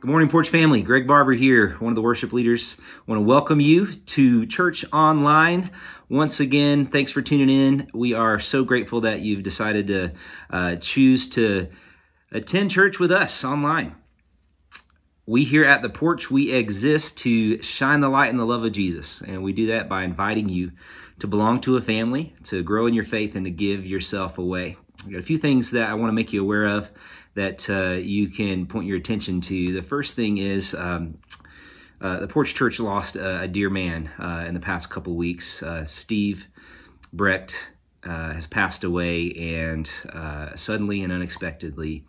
Good morning, Porch family. Greg Barber here, one of the worship leaders. I want to welcome you to Church Online. Once again, thanks for tuning in. We are so grateful that you've decided to uh, choose to attend church with us online. We here at the Porch, we exist to shine the light and the love of Jesus, and we do that by inviting you to belong to a family, to grow in your faith, and to give yourself away. I've got a few things that I want to make you aware of that uh, you can point your attention to. The first thing is um, uh, the Porch Church lost a, a dear man uh, in the past couple weeks. Uh, Steve Brecht uh, has passed away, and uh, suddenly and unexpectedly.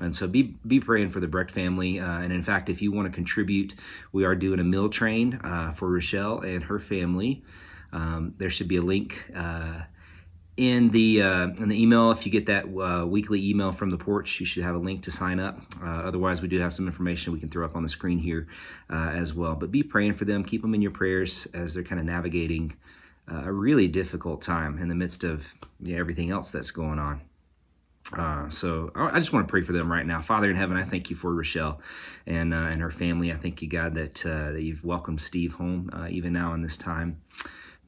And so be be praying for the Brecht family. and in fact, if you want to contribute, we are doing a meal train for Rochelle and her family. Um, there should be a link in the uh, in the email if you get that uh, weekly email from the porch you should have a link to sign up. Uh, otherwise we do have some information we can throw up on the screen here uh, as well. But be praying for them. Keep them in your prayers as they're kind of navigating uh, a really difficult time in the midst of you know, everything else that's going on. Uh, so I just want to pray for them right now, Father in heaven. I thank you for Rochelle and and her family. I thank you, God, that that you've welcomed Steve home even now in this time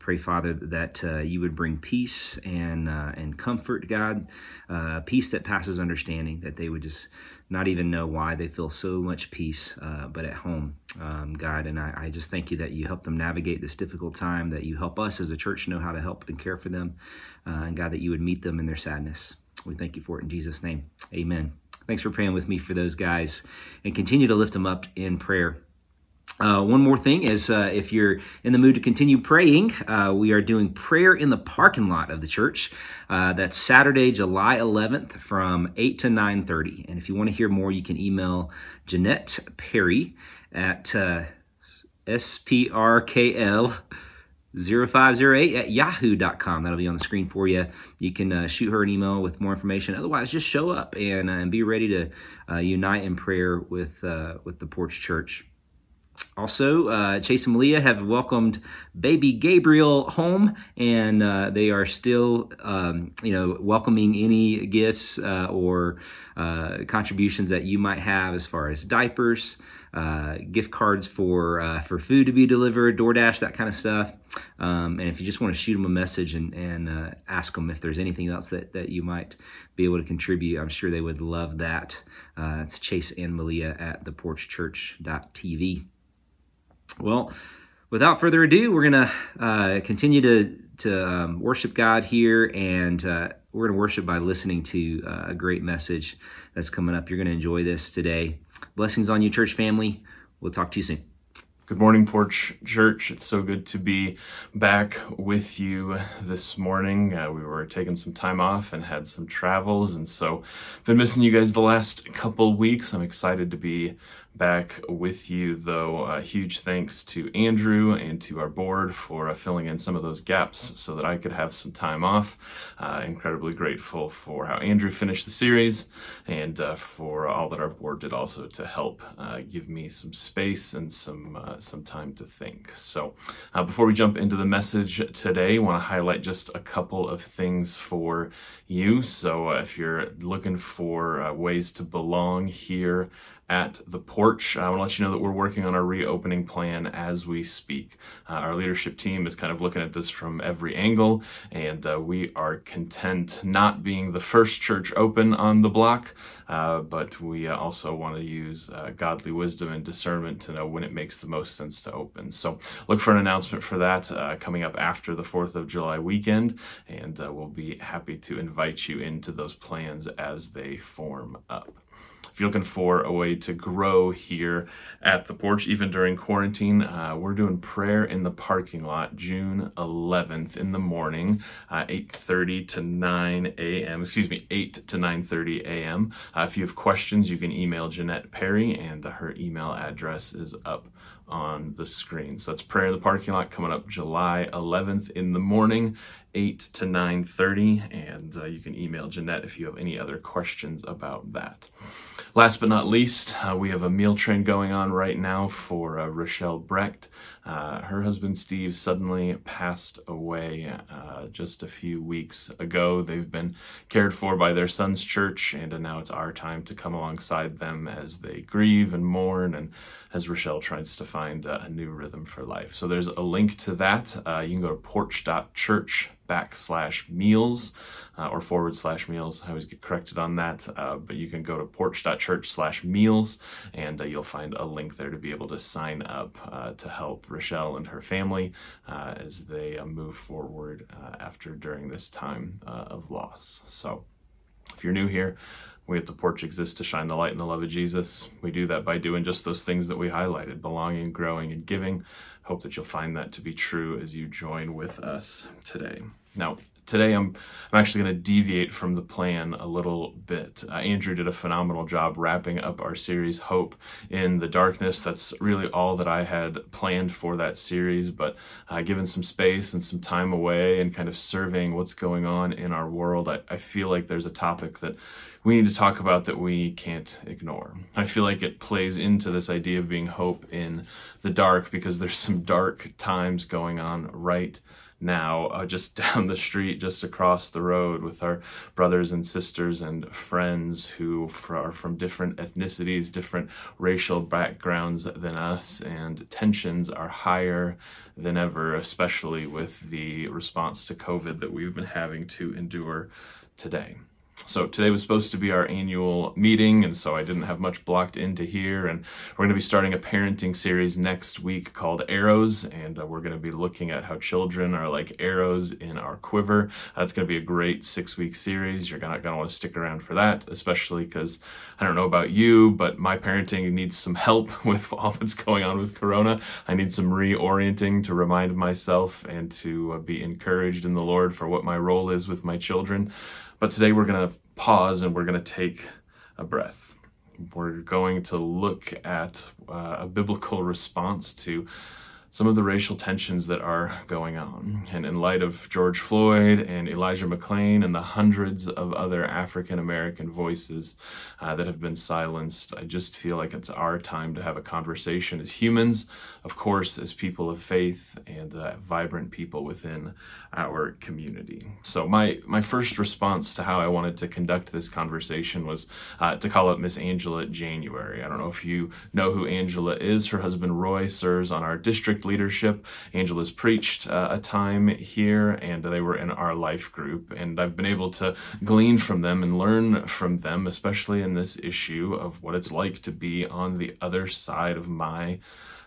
pray, Father, that uh, you would bring peace and uh, and comfort, God, uh, peace that passes understanding. That they would just not even know why they feel so much peace, uh, but at home, um, God. And I, I, just thank you that you help them navigate this difficult time. That you help us as a church know how to help and care for them, uh, and God, that you would meet them in their sadness. We thank you for it in Jesus' name. Amen. Thanks for praying with me for those guys, and continue to lift them up in prayer. Uh, one more thing is uh, if you're in the mood to continue praying, uh, we are doing prayer in the parking lot of the church. Uh, that's Saturday, July 11th from 8 to 9.30. And if you want to hear more, you can email Jeanette Perry at uh, sprkl 0508 at yahoo.com. That'll be on the screen for you. You can uh, shoot her an email with more information. Otherwise, just show up and, and be ready to unite in prayer with, with the Porch Church. Also, uh, Chase and Malia have welcomed baby Gabriel home, and uh, they are still, um, you know, welcoming any gifts uh, or uh, contributions that you might have as far as diapers, uh, gift cards for uh, for food to be delivered, DoorDash, that kind of stuff. Um, and if you just want to shoot them a message and, and ask them if there's anything else that, that you might be able to contribute, I'm sure they would love that. it's Chase and Malia at theporchchurch.tv. Well, without further ado, we're going to uh, continue to, to um, worship God here, and uh, we're going to worship by listening to uh, a great message that's coming up. You're going to enjoy this today. Blessings on you, church family. We'll talk to you soon. Good morning, Porch Church. It's so good to be back with you this morning. Uh, we were taking some time off and had some travels, and so been missing you guys the last couple weeks. I'm excited to be back with you, though. Uh, huge thanks to Andrew and to our board for uh, filling in some of those gaps so that I could have some time off. Uh, incredibly grateful for how Andrew finished the series and uh, for all that our board did also to help uh, give me some space and some uh, some time to think. So, before we jump into the message today, I want to highlight just a couple of things for you. So, if you're looking for ways to belong here at the porch. I want to let you know that we're working on our reopening plan as we speak. Uh, our leadership team is kind of looking at this from every angle, and uh, we are content not being the first church open on the block, uh, but we uh, also want to use uh, godly wisdom and discernment to know when it makes the most sense to open. So look for an announcement for that uh, coming up after the 4th of July weekend, and we'll be happy to invite you into those plans as they form up if you're looking for a way to grow here at the porch, even during quarantine, uh, we're doing prayer in the parking lot June 11th in the morning, uh, 8.30 to 9 a.m., excuse me, 8 to 9.30 a.m. Uh, if you have questions, you can email Jeanette Perry, and her email address is up on the screen. So that's prayer in the parking lot coming up July 11th in the morning, 8 to 9.30 and uh, you can email jeanette if you have any other questions about that last but not least uh, we have a meal train going on right now for uh, rochelle brecht uh, her husband Steve suddenly passed away uh, just a few weeks ago. They've been cared for by their son's church, and now it's our time to come alongside them as they grieve and mourn, and as Rochelle tries to find uh, a new rhythm for life. So there's a link to that. Uh, you can go to porch.church backslash meals uh, or forward slash meals. I always get corrected on that, uh, but you can go to porch.church slash meals and uh, you'll find a link there to be able to sign up uh, to help Rochelle and her family uh, as they uh, move forward after during this time of loss. So if you're new here, we at the porch exist to shine the light in the love of Jesus. We do that by doing just those things that we highlighted belonging, growing, and giving. Hope that you'll find that to be true as you join with us today. Now, today I'm, I'm actually going to deviate from the plan a little bit. Uh, Andrew did a phenomenal job wrapping up our series Hope in the Darkness. That's really all that I had planned for that series, but uh, given some space and some time away and kind of surveying what's going on in our world, I, I feel like there's a topic that we need to talk about that we can't ignore. I feel like it plays into this idea of being hope in the dark because there's some dark times going on right now uh, just down the street, just across the road with our brothers and sisters and friends who are from different ethnicities, different racial backgrounds than us, and tensions are higher than ever, especially with the response to COVID that we've been having to endure today. So today was supposed to be our annual meeting, and so I didn't have much blocked into here. And we're going to be starting a parenting series next week called Arrows, and uh, we're going to be looking at how children are like arrows in our quiver. That's going to be a great six-week series. You're not going to want to stick around for that, especially because I don't know about you, but my parenting needs some help with all that's going on with Corona. I need some reorienting to remind myself and to uh, be encouraged in the Lord for what my role is with my children. But today we're going to pause and we're going to take a breath. We're going to look at uh, a biblical response to some of the racial tensions that are going on. And in light of George Floyd and Elijah McClain and the hundreds of other African American voices uh, that have been silenced, I just feel like it's our time to have a conversation as humans, of course, as people of faith and uh, vibrant people within our community. So my my first response to how I wanted to conduct this conversation was uh, to call up Miss Angela January. I don't know if you know who Angela is. Her husband Roy serves on our district leadership. Angela's preached uh, a time here, and they were in our life group. And I've been able to glean from them and learn from them, especially in this issue of what it's like to be on the other side of my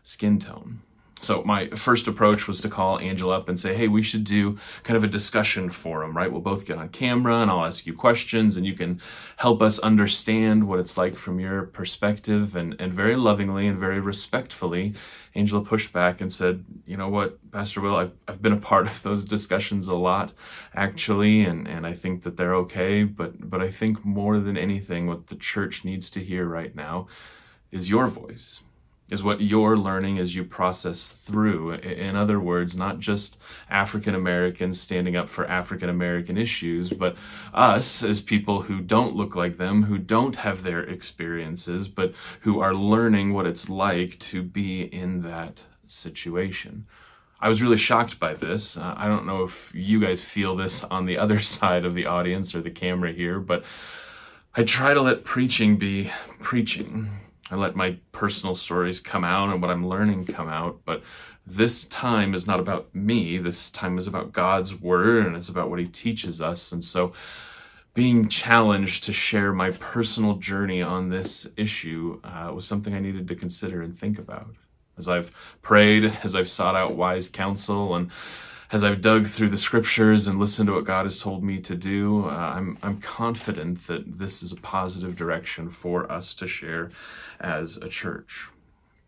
skin tone. So my first approach was to call Angela up and say, hey, we should do kind of a discussion forum, right? We'll both get on camera and I'll ask you questions and you can help us understand what it's like from your perspective. And, and very lovingly and very respectfully, Angela pushed back and said, you know what, Pastor Will, I've, I've been a part of those discussions a lot, actually, and, and I think that they're okay. But, but I think more than anything, what the church needs to hear right now is your voice is what you're learning as you process through. In other words, not just African Americans standing up for African American issues, but us as people who don't look like them, who don't have their experiences, but who are learning what it's like to be in that situation. I was really shocked by this. Uh, I don't know if you guys feel this on the other side of the audience or the camera here, but I try to let preaching be preaching I let my personal stories come out and what I'm learning come out. But this time is not about me. This time is about God's word and it's about what He teaches us. And so, being challenged to share my personal journey on this issue uh, was something I needed to consider and think about. As I've prayed, as I've sought out wise counsel, and as I've dug through the scriptures and listened to what God has told me to do, uh, I'm, I'm confident that this is a positive direction for us to share as a church.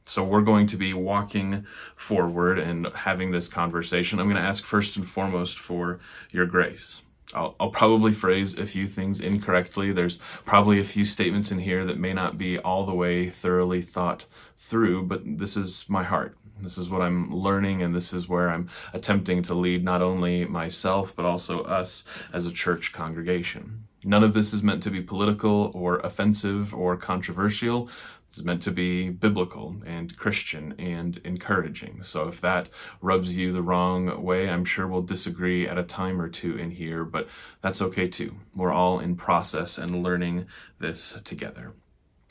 So we're going to be walking forward and having this conversation. I'm going to ask first and foremost for your grace. I'll, I'll, probably phrase a few things incorrectly. There's probably a few statements in here that may not be all the way thoroughly thought through, but this is my heart. This is what I'm learning, and this is where I'm attempting to lead not only myself, but also us as a church congregation. None of this is meant to be political or offensive or controversial. This is meant to be biblical and Christian and encouraging. So if that rubs you the wrong way, I'm sure we'll disagree at a time or two in here, but that's okay too. We're all in process and learning this together.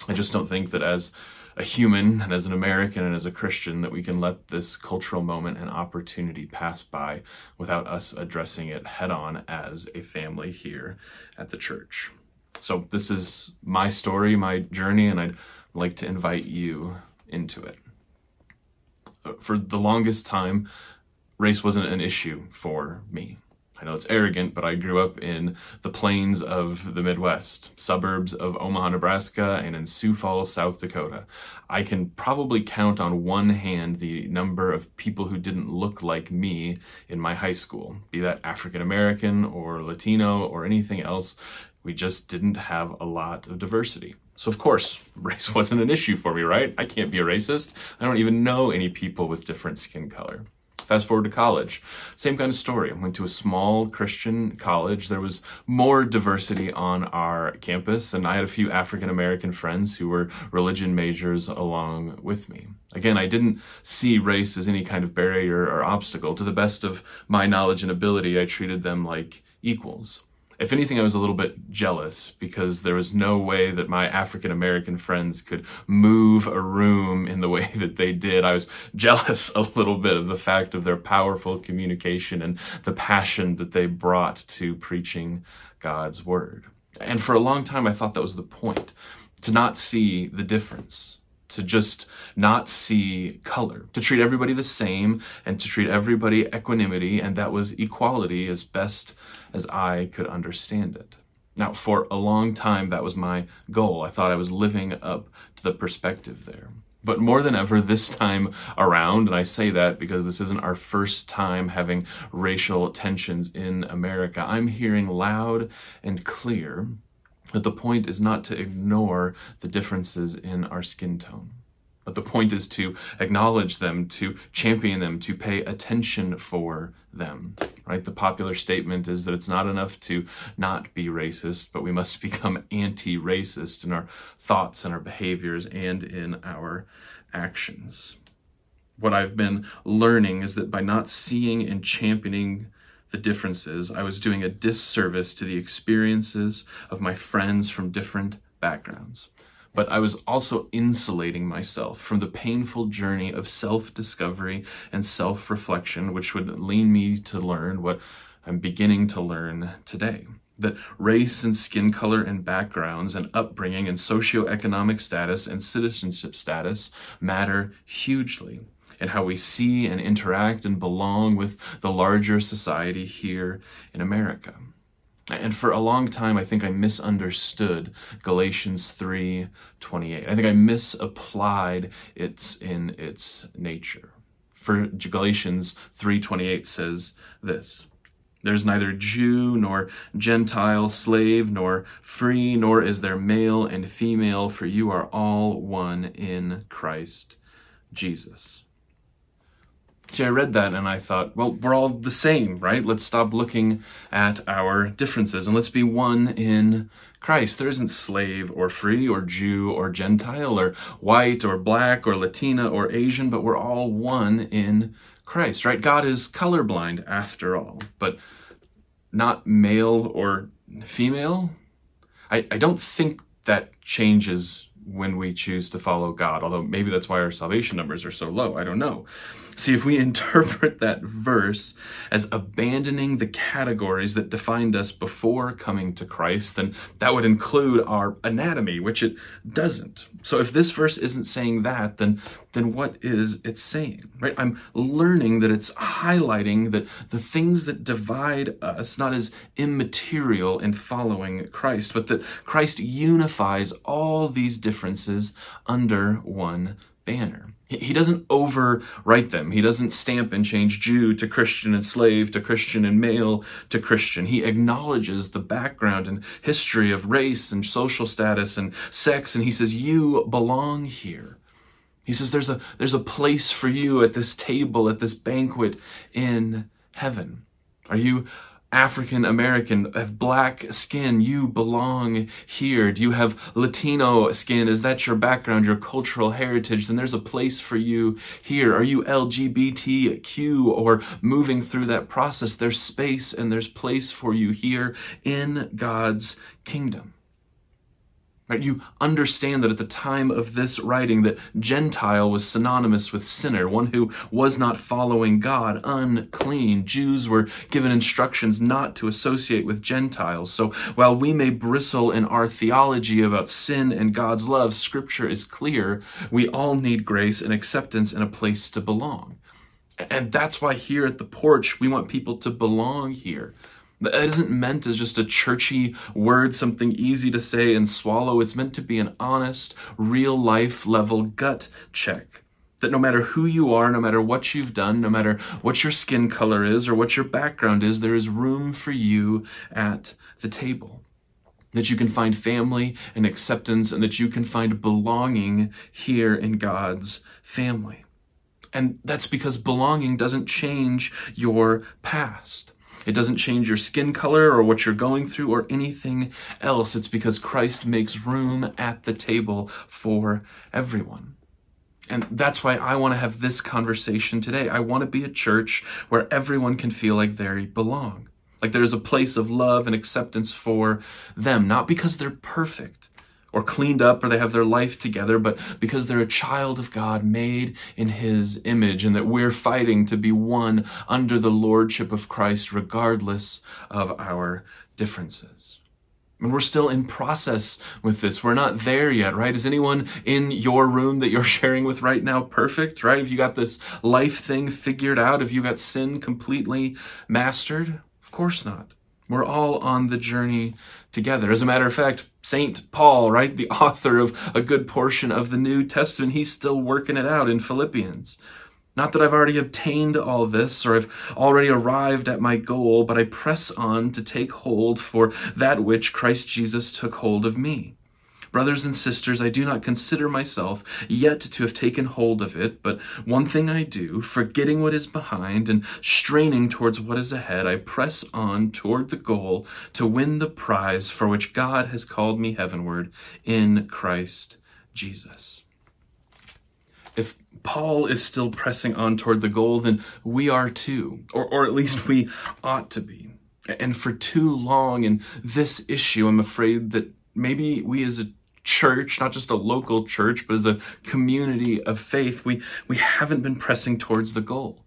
I just don't think that as a human and as an American and as a Christian that we can let this cultural moment and opportunity pass by without us addressing it head on as a family here at the church. So, this is my story, my journey, and I'd like to invite you into it. Uh, for the longest time, race wasn't an issue for me. I know it's arrogant, but I grew up in the plains of the Midwest, suburbs of Omaha, Nebraska, and in Sioux Falls, South Dakota. I can probably count on one hand the number of people who didn't look like me in my high school, be that African American or Latino or anything else. We just didn't have a lot of diversity. So, of course, race wasn't an issue for me, right? I can't be a racist. I don't even know any people with different skin color. Fast forward to college, same kind of story. I went to a small Christian college. There was more diversity on our campus, and I had a few African American friends who were religion majors along with me. Again, I didn't see race as any kind of barrier or obstacle. To the best of my knowledge and ability, I treated them like equals. If anything, I was a little bit jealous because there was no way that my African American friends could move a room in the way that they did. I was jealous a little bit of the fact of their powerful communication and the passion that they brought to preaching God's word. And for a long time, I thought that was the point to not see the difference to just not see color, to treat everybody the same and to treat everybody equanimity, and that was equality as best as I could understand it. Now, for a long time, that was my goal. I thought I was living up to the perspective there. But more than ever this time around, and I say that because this isn't our first time having racial tensions in America, I'm hearing loud and clear that the point is not to ignore the differences in our skin tone. But the point is to acknowledge them, to champion them, to pay attention for them. Right? The popular statement is that it's not enough to not be racist, but we must become anti-racist in our thoughts and our behaviors and in our actions. What I've been learning is that by not seeing and championing the differences, I was doing a disservice to the experiences of my friends from different backgrounds. But I was also insulating myself from the painful journey of self discovery and self reflection, which would lead me to learn what I'm beginning to learn today that race and skin color and backgrounds and upbringing and socioeconomic status and citizenship status matter hugely and how we see and interact and belong with the larger society here in America. And for a long time, I think I misunderstood Galatians 3:28. I think I misapplied its in its nature. For Galatians 3:28 says this: There's neither Jew nor Gentile, slave nor free, nor is there male and female, for you are all one in Christ Jesus. See, I read that and I thought, well, we're all the same, right? Let's stop looking at our differences and let's be one in Christ. There isn't slave or free or Jew or Gentile or white or black or Latina or Asian, but we're all one in Christ, right? God is colorblind after all, but not male or female. I, I don't think that changes when we choose to follow God, although maybe that's why our salvation numbers are so low. I don't know. See, if we interpret that verse as abandoning the categories that defined us before coming to Christ, then that would include our anatomy, which it doesn't. So if this verse isn't saying that, then then what is it saying? Right? I'm learning that it's highlighting that the things that divide us not as immaterial in following Christ, but that Christ unifies all these differences under one banner. He doesn't overwrite them. He doesn't stamp and change Jew to Christian and slave to Christian and male to Christian. He acknowledges the background and history of race and social status and sex, and he says, You belong here. He says there's a there's a place for you at this table at this banquet in heaven. Are you African American, have black skin, you belong here. Do you have Latino skin? Is that your background, your cultural heritage? Then there's a place for you here. Are you LGBTQ or moving through that process? There's space and there's place for you here in God's kingdom. Right? You understand that at the time of this writing that Gentile was synonymous with sinner, one who was not following God, unclean. Jews were given instructions not to associate with Gentiles. So while we may bristle in our theology about sin and God's love, scripture is clear. We all need grace and acceptance and a place to belong. And that's why here at the porch, we want people to belong here. That isn't meant as just a churchy word, something easy to say and swallow. It's meant to be an honest, real life level gut check. That no matter who you are, no matter what you've done, no matter what your skin color is or what your background is, there is room for you at the table. That you can find family and acceptance and that you can find belonging here in God's family. And that's because belonging doesn't change your past. It doesn't change your skin color or what you're going through or anything else. It's because Christ makes room at the table for everyone. And that's why I want to have this conversation today. I want to be a church where everyone can feel like they belong. Like there's a place of love and acceptance for them, not because they're perfect, or cleaned up or they have their life together, but because they're a child of God made in His image and that we're fighting to be one under the Lordship of Christ regardless of our differences. And we're still in process with this. We're not there yet, right? Is anyone in your room that you're sharing with right now perfect, right? Have you got this life thing figured out? Have you got sin completely mastered? Of course not. We're all on the journey together. As a matter of fact, St. Paul, right, the author of a good portion of the New Testament, he's still working it out in Philippians. Not that I've already obtained all this or I've already arrived at my goal, but I press on to take hold for that which Christ Jesus took hold of me. Brothers and sisters, I do not consider myself yet to have taken hold of it, but one thing I do, forgetting what is behind and straining towards what is ahead, I press on toward the goal to win the prize for which God has called me heavenward in Christ Jesus. If Paul is still pressing on toward the goal, then we are too, or, or at least we ought to be. And for too long in this issue, I'm afraid that maybe we as a church, not just a local church, but as a community of faith, we, we haven't been pressing towards the goal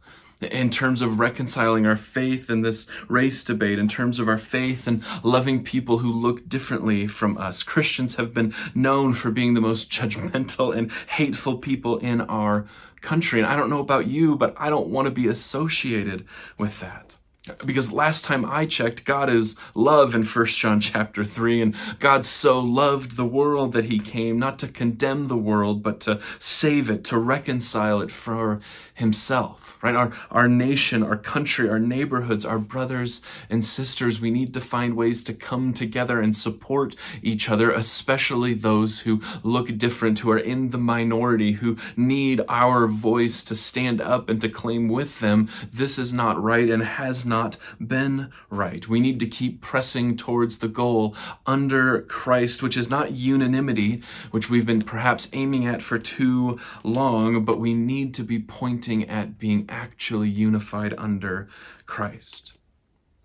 in terms of reconciling our faith in this race debate, in terms of our faith and loving people who look differently from us. Christians have been known for being the most judgmental and hateful people in our country. And I don't know about you, but I don't want to be associated with that. Because last time I checked, God is love in 1 John chapter 3, and God so loved the world that he came not to condemn the world, but to save it, to reconcile it for himself, right? Our, our nation, our country, our neighborhoods, our brothers and sisters, we need to find ways to come together and support each other, especially those who look different, who are in the minority, who need our voice to stand up and to claim with them, this is not right and has not been right. We need to keep pressing towards the goal under Christ, which is not unanimity, which we've been perhaps aiming at for too long, but we need to be pointing at being actually unified under Christ.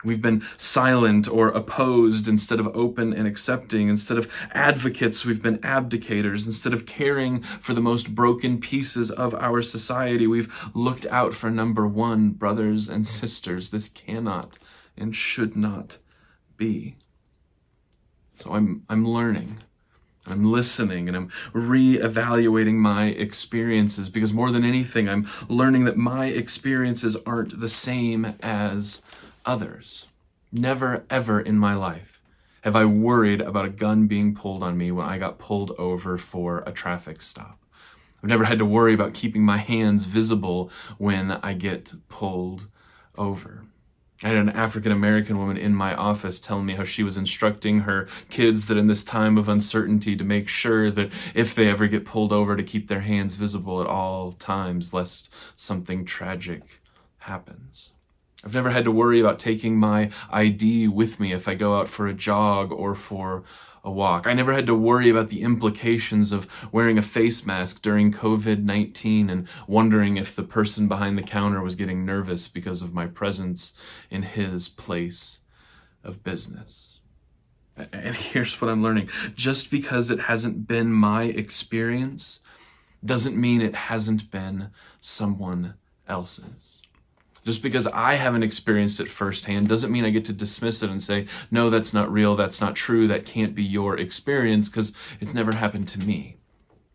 We've been silent or opposed instead of open and accepting. Instead of advocates, we've been abdicators. Instead of caring for the most broken pieces of our society, we've looked out for number one, brothers and sisters. This cannot and should not be. So I'm, I'm learning. I'm listening and I'm re-evaluating my experiences because more than anything, I'm learning that my experiences aren't the same as others. Never, ever in my life have I worried about a gun being pulled on me when I got pulled over for a traffic stop. I've never had to worry about keeping my hands visible when I get pulled over. I had an African American woman in my office telling me how she was instructing her kids that in this time of uncertainty to make sure that if they ever get pulled over to keep their hands visible at all times lest something tragic happens. I've never had to worry about taking my ID with me if I go out for a jog or for a walk. I never had to worry about the implications of wearing a face mask during COVID 19 and wondering if the person behind the counter was getting nervous because of my presence in his place of business. And here's what I'm learning just because it hasn't been my experience doesn't mean it hasn't been someone else's. Just because I haven't experienced it firsthand doesn't mean I get to dismiss it and say, no, that's not real, that's not true, that can't be your experience, because it's never happened to me.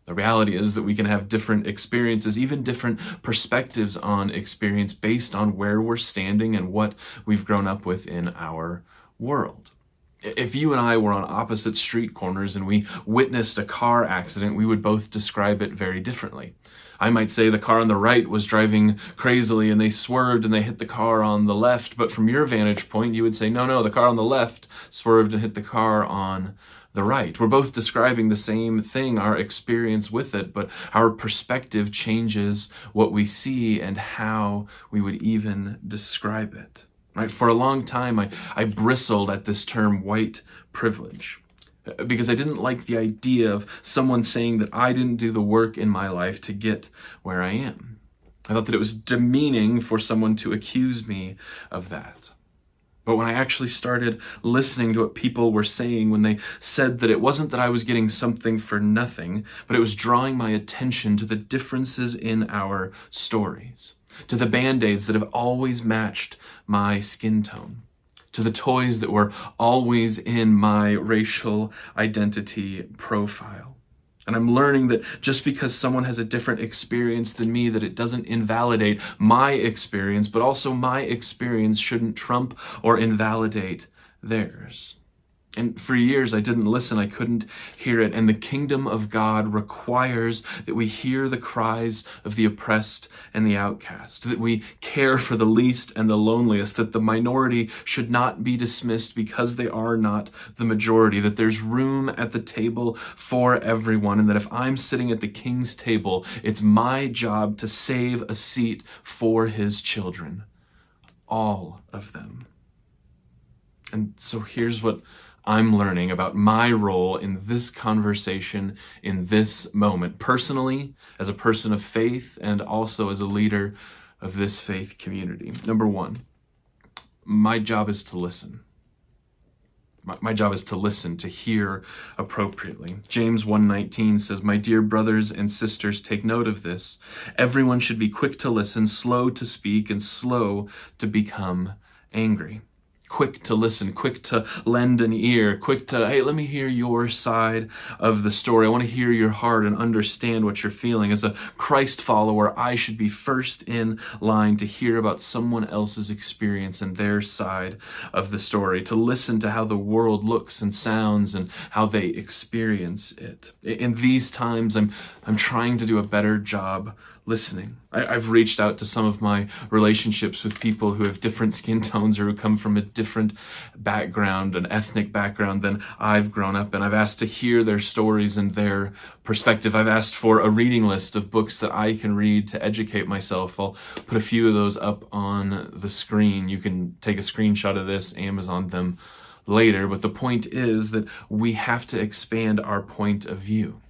The reality is that we can have different experiences, even different perspectives on experience based on where we're standing and what we've grown up with in our world. If you and I were on opposite street corners and we witnessed a car accident, we would both describe it very differently. I might say the car on the right was driving crazily and they swerved and they hit the car on the left, but from your vantage point, you would say, no, no, the car on the left swerved and hit the car on the right. We're both describing the same thing, our experience with it, but our perspective changes what we see and how we would even describe it. Right? For a long time, I, I bristled at this term white privilege because I didn't like the idea of someone saying that I didn't do the work in my life to get where I am. I thought that it was demeaning for someone to accuse me of that. But when I actually started listening to what people were saying when they said that it wasn't that I was getting something for nothing, but it was drawing my attention to the differences in our stories, to the band aids that have always matched my skin tone to the toys that were always in my racial identity profile. And I'm learning that just because someone has a different experience than me, that it doesn't invalidate my experience, but also my experience shouldn't trump or invalidate theirs. And for years, I didn't listen. I couldn't hear it. And the kingdom of God requires that we hear the cries of the oppressed and the outcast, that we care for the least and the loneliest, that the minority should not be dismissed because they are not the majority, that there's room at the table for everyone, and that if I'm sitting at the king's table, it's my job to save a seat for his children. All of them. And so here's what I'm learning about my role in this conversation, in this moment, personally, as a person of faith, and also as a leader of this faith community. Number one, my job is to listen. My, job is to listen, to hear appropriately. James 1:19 says, "My dear brothers and sisters, take note of this. Everyone should be quick to listen, slow to speak, and slow to become angry." Quick to listen, quick to lend an ear, quick to, hey, let me hear your side of the story. I want to hear your heart and understand what you're feeling. As a Christ follower, I should be first in line to hear about someone else's experience and their side of the story, to listen to how the world looks and sounds and how they experience it. In these times, I'm, I'm trying to do a better job listening. I, have reached out to some of my relationships with people who have different skin tones or who come from a different background, an ethnic background than I've grown up in. I've asked to hear their stories and their perspective. I've asked for a reading list of books that I can read to educate myself. I'll put a few of those up on the screen. You can take a screenshot of this, Amazon them later. But the point is that we have to expand our point of view.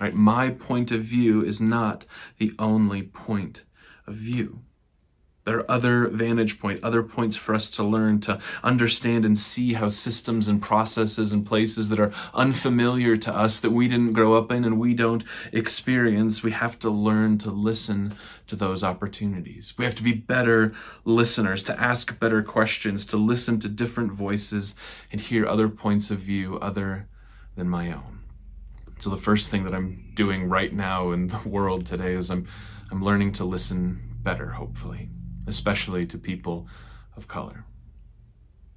Right? My point of view is not the only point of view. There are other vantage point, other points for us to learn to understand and see how systems and processes and places that are unfamiliar to us that we didn't grow up in and we don't experience, we have to learn to listen to those opportunities. We have to be better listeners, to ask better questions, to listen to different voices and hear other points of view other than my own. So the first thing that I'm doing right now in the world today is I'm I'm learning to listen better, hopefully, especially to people of color.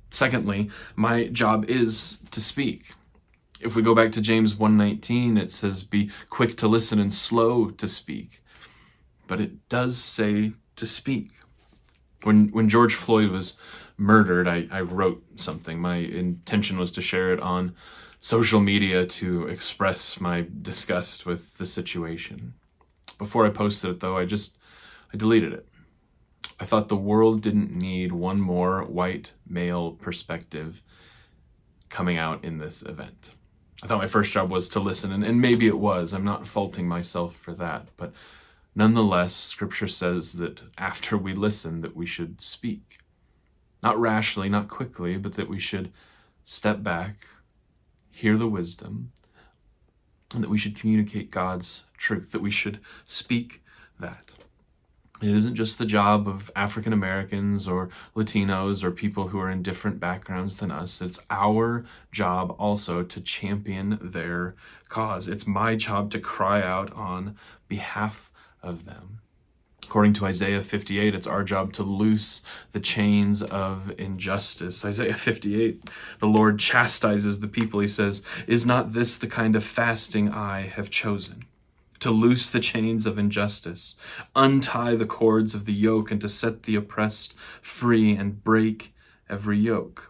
Secondly, my job is to speak. If we go back to James 119, it says be quick to listen and slow to speak. But it does say to speak. When, when George Floyd was murdered, I, I wrote something. My intention was to share it on social media to express my disgust with the situation. Before I posted it, though, I just I deleted it. I thought the world didn't need one more white male perspective coming out in this event. I thought my first job was to listen, and, and maybe it was. I'm not faulting myself for that, but nonetheless, Scripture says that after we listen, that we should speak, not rashly, not quickly, but that we should step back, hear the wisdom, and that we should communicate God's truth, that we should speak that. It isn't just the job of African Americans or Latinos or people who are in different backgrounds than us. It's our job also to champion their cause. It's my job to cry out on behalf of them. According to Isaiah 58, it's our job to loose the chains of injustice. Isaiah 58, the Lord chastises the people. He says, Is not this the kind of fasting I have chosen? To loose the chains of injustice, untie the cords of the yoke, and to set the oppressed free and break every yoke.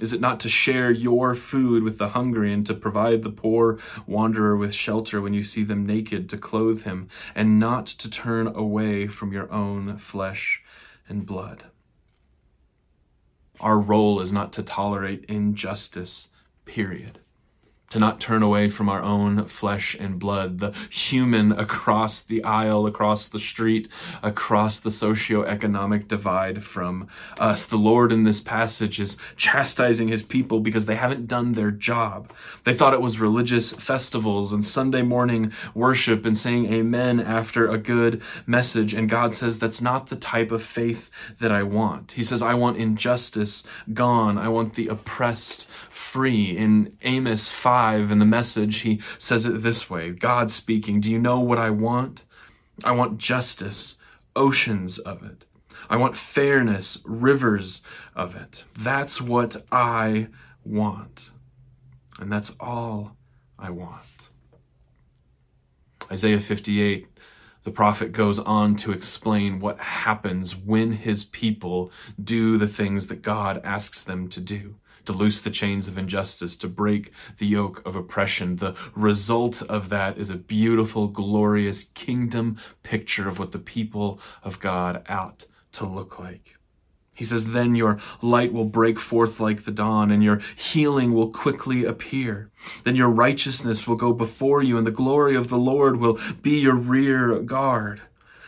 Is it not to share your food with the hungry and to provide the poor wanderer with shelter when you see them naked, to clothe him, and not to turn away from your own flesh and blood? Our role is not to tolerate injustice, period to not turn away from our own flesh and blood, the human across the aisle, across the street, across the socio-economic divide from us. The Lord in this passage is chastising his people because they haven't done their job. They thought it was religious festivals and Sunday morning worship and saying amen after a good message. And God says, that's not the type of faith that I want. He says, I want injustice gone. I want the oppressed In Amos 5, in the message, he says it this way God speaking, Do you know what I want? I want justice, oceans of it. I want fairness, rivers of it. That's what I want. And that's all I want. Isaiah 58, the prophet goes on to explain what happens when his people do the things that God asks them to do to loose the chains of injustice, to break the yoke of oppression. The result of that is a beautiful, glorious kingdom picture of what the people of God ought to look like. He says, Then your light will break forth like the dawn, and your healing will quickly appear. Then your righteousness will go before you, and the glory of the Lord will be your rear guard.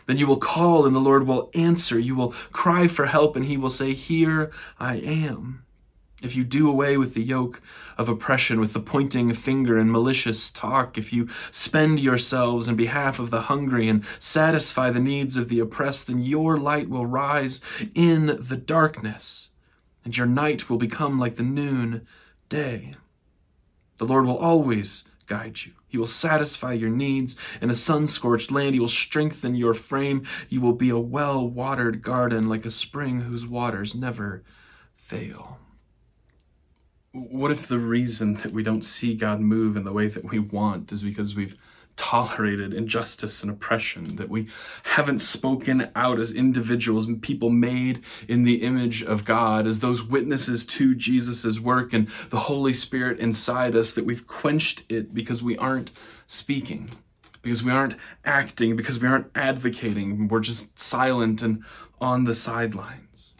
Then you will call, and the Lord will answer. You will cry for help, and he will say, Here I am. If you do away with the yoke of oppression, with the pointing finger and malicious talk, if you spend yourselves in behalf of the hungry and satisfy the needs of the oppressed, then your light will rise in the darkness, and your night will become like the noon day. The Lord will always guide you. He will satisfy your needs in a sun scorched land. He will strengthen your frame. You will be a well watered garden like a spring whose waters never fail what if the reason that we don't see God move in the way that we want is because we've tolerated injustice and oppression, that we haven't spoken out as individuals and people made in the image of God, as those witnesses to Jesus' work and the Holy Spirit inside us, that we've quenched it because we aren't speaking, because we aren't acting, because we aren't advocating, we're just silent and on the sidelines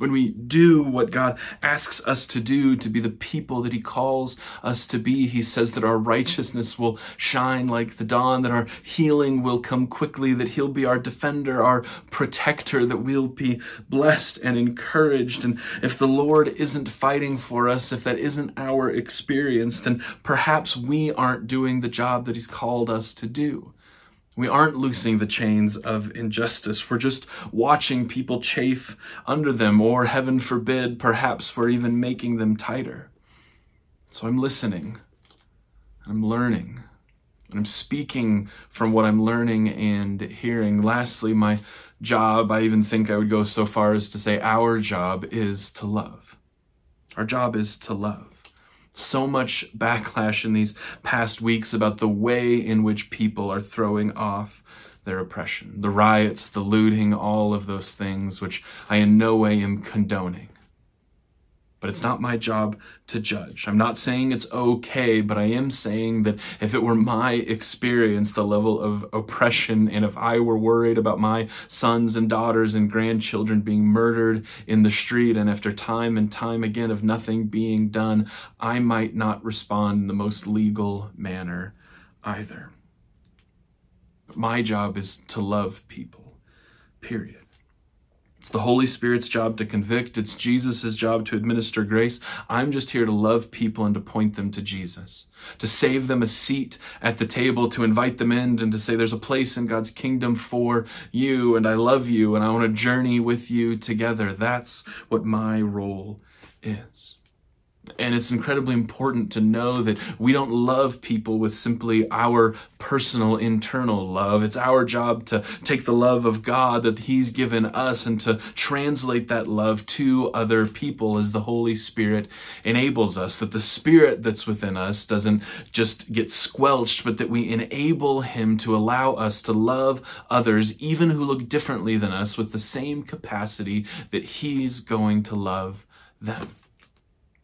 when we do what God asks us to do to be the people that He calls us to be, He says that our righteousness will shine like the dawn, that our healing will come quickly, that He'll be our defender, our protector, that we'll be blessed and encouraged. And if the Lord isn't fighting for us, if that isn't our experience, then perhaps we aren't doing the job that He's called us to do. We aren't loosing the chains of injustice. We're just watching people chafe under them, or heaven forbid, perhaps we're even making them tighter. So I'm listening, I'm learning, and I'm speaking from what I'm learning and hearing. Lastly, my job, I even think I would go so far as to say our job is to love. Our job is to love. So much backlash in these past weeks about the way in which people are throwing off their oppression. The riots, the looting, all of those things, which I in no way am condoning but it's not my job to judge. I'm not saying it's okay, but I am saying that if it were my experience, the level of oppression, and if I were worried about my sons and daughters and grandchildren being murdered in the street, and after time and time again of nothing being done, I might not respond in the most legal manner either. My job is to love people, period. It's the Holy Spirit's job to convict. It's Jesus' job to administer grace. I'm just here to love people and to point them to Jesus, to save them a seat at the table, to invite them in and to say there's a place in God's kingdom for you and I love you and I want to journey with you together. That's what my role is. And it's incredibly important to know that we don't love people with simply our personal internal love. It's our job to take the love of God that He's given us and to translate that love to other people as the Holy Spirit enables us. That the Spirit that's within us doesn't just get squelched, but that we enable Him to allow us to love others, even who look differently than us, with the same capacity that He's going to love them.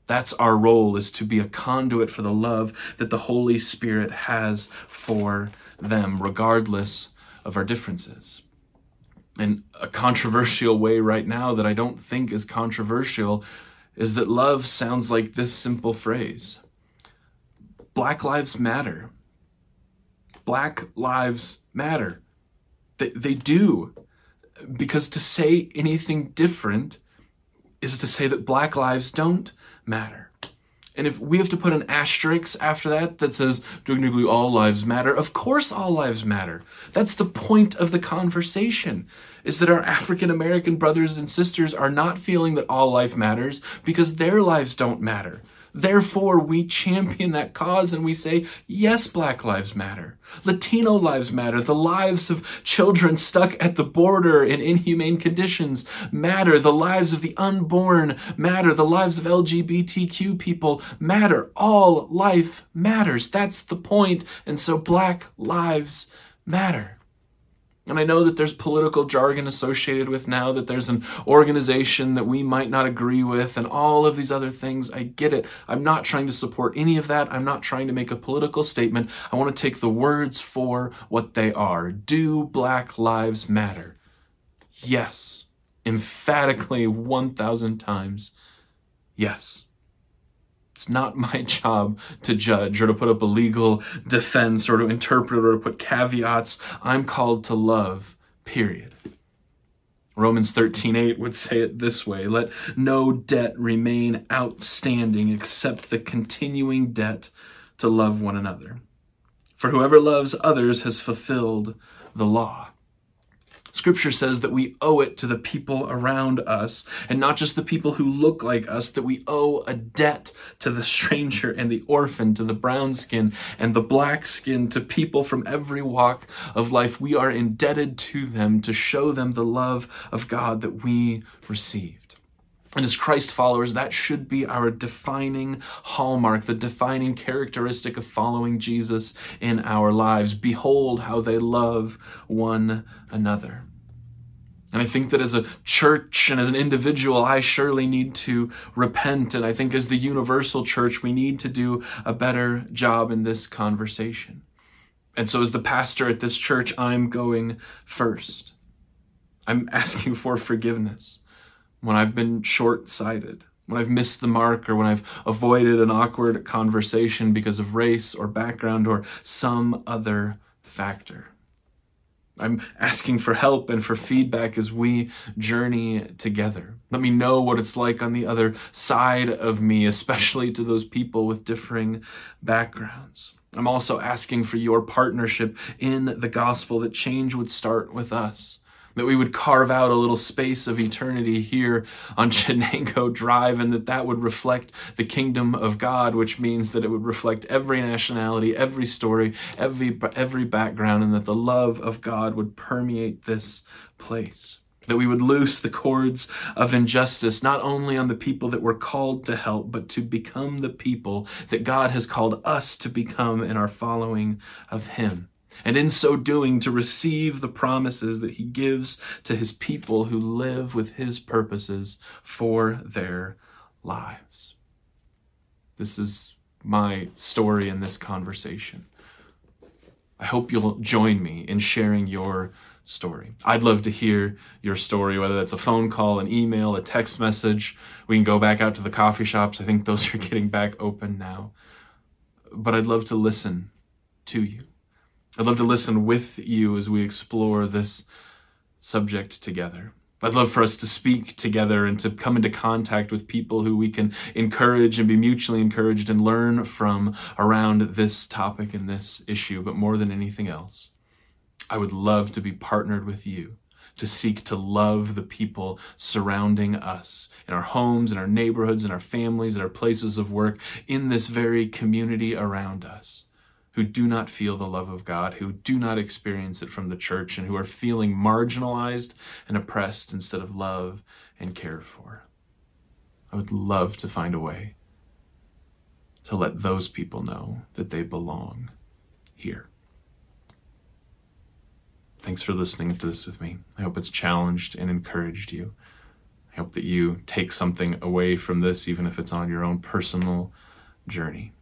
That's our role is to be a conduit for the love that the Holy Spirit has for them, regardless of our differences. And a controversial way right now that I don't think is controversial is that love sounds like this simple phrase Black Lives Matter. Black Lives Matter. They, they do. Because to say anything different is to say that black lives don't matter. And if we have to put an asterisk after that that says technically all lives matter, of course all lives matter. That's the point of the conversation. Is that our African American brothers and sisters are not feeling that all life matters because their lives don't matter. Therefore, we champion that cause and we say, yes, Black Lives Matter. Latino lives matter. The lives of children stuck at the border in inhumane conditions matter. The lives of the unborn matter. The lives of LGBTQ people matter. All life matters. That's the point. And so Black Lives Matter. And I know that there's political jargon associated with now, that there's an organization that we might not agree with, and all of these other things. I get it. I'm not trying to support any of that. I'm not trying to make a political statement. I want to take the words for what they are. Do Black Lives Matter? Yes. Emphatically, 1,000 times. Yes. It's not my job to judge or to put up a legal defense or to interpret or to put caveats. I'm called to love, period. Romans 13:8 would say it this way, let no debt remain outstanding except the continuing debt to love one another. For whoever loves others has fulfilled the law. Scripture says that we owe it to the people around us, and not just the people who look like us, that we owe a debt to the stranger and the orphan, to the brown skin and the black skin, to people from every walk of life. We are indebted to them to show them the love of God that we received. And as Christ followers, that should be our defining hallmark, the defining characteristic of following Jesus in our lives. Behold how they love one another. And I think that as a church and as an individual, I surely need to repent. And I think as the universal church, we need to do a better job in this conversation. And so, as the pastor at this church, I'm going first. I'm asking for forgiveness when I've been short sighted, when I've missed the mark, or when I've avoided an awkward conversation because of race or background or some other factor. I'm asking for help and for feedback as we journey together. Let me know what it's like on the other side of me, especially to those people with differing backgrounds. I'm also asking for your partnership in the gospel that change would start with us that we would carve out a little space of eternity here on Chenango Drive, and that that would reflect the kingdom of God, which means that it would reflect every nationality, every story, every every background, and that the love of God would permeate this place. that we would loose the cords of injustice, not only on the people that we're called to help, but to become the people that God has called us to become in our following of Him. And in so doing, to receive the promises that He gives to His people who live with His purposes for their lives. This is my story in this conversation. I hope you'll join me in sharing your story. I'd love to hear your story, whether that's a phone call, an email, a text message. We can go back out to the coffee shops. I think those are getting back open now. But I'd love to listen to you. I'd love to listen with you as we explore this subject together. I'd love for us to speak together and to come into contact with people who we can encourage and be mutually encouraged and learn from around this topic and this issue. But more than anything else, I would love to be partnered with you to seek to love the people surrounding us in our homes, in our neighborhoods, in our families, in our places of work, in this very community around us who do not feel the love of God, who do not experience it from the church, and who are feeling marginalized and oppressed instead of love and cared for. I would love to find a way to let those people know that they belong here. Thanks for listening to this with me. I hope it's challenged and encouraged you. I hope that you take something away from this, even if it's on your own personal journey.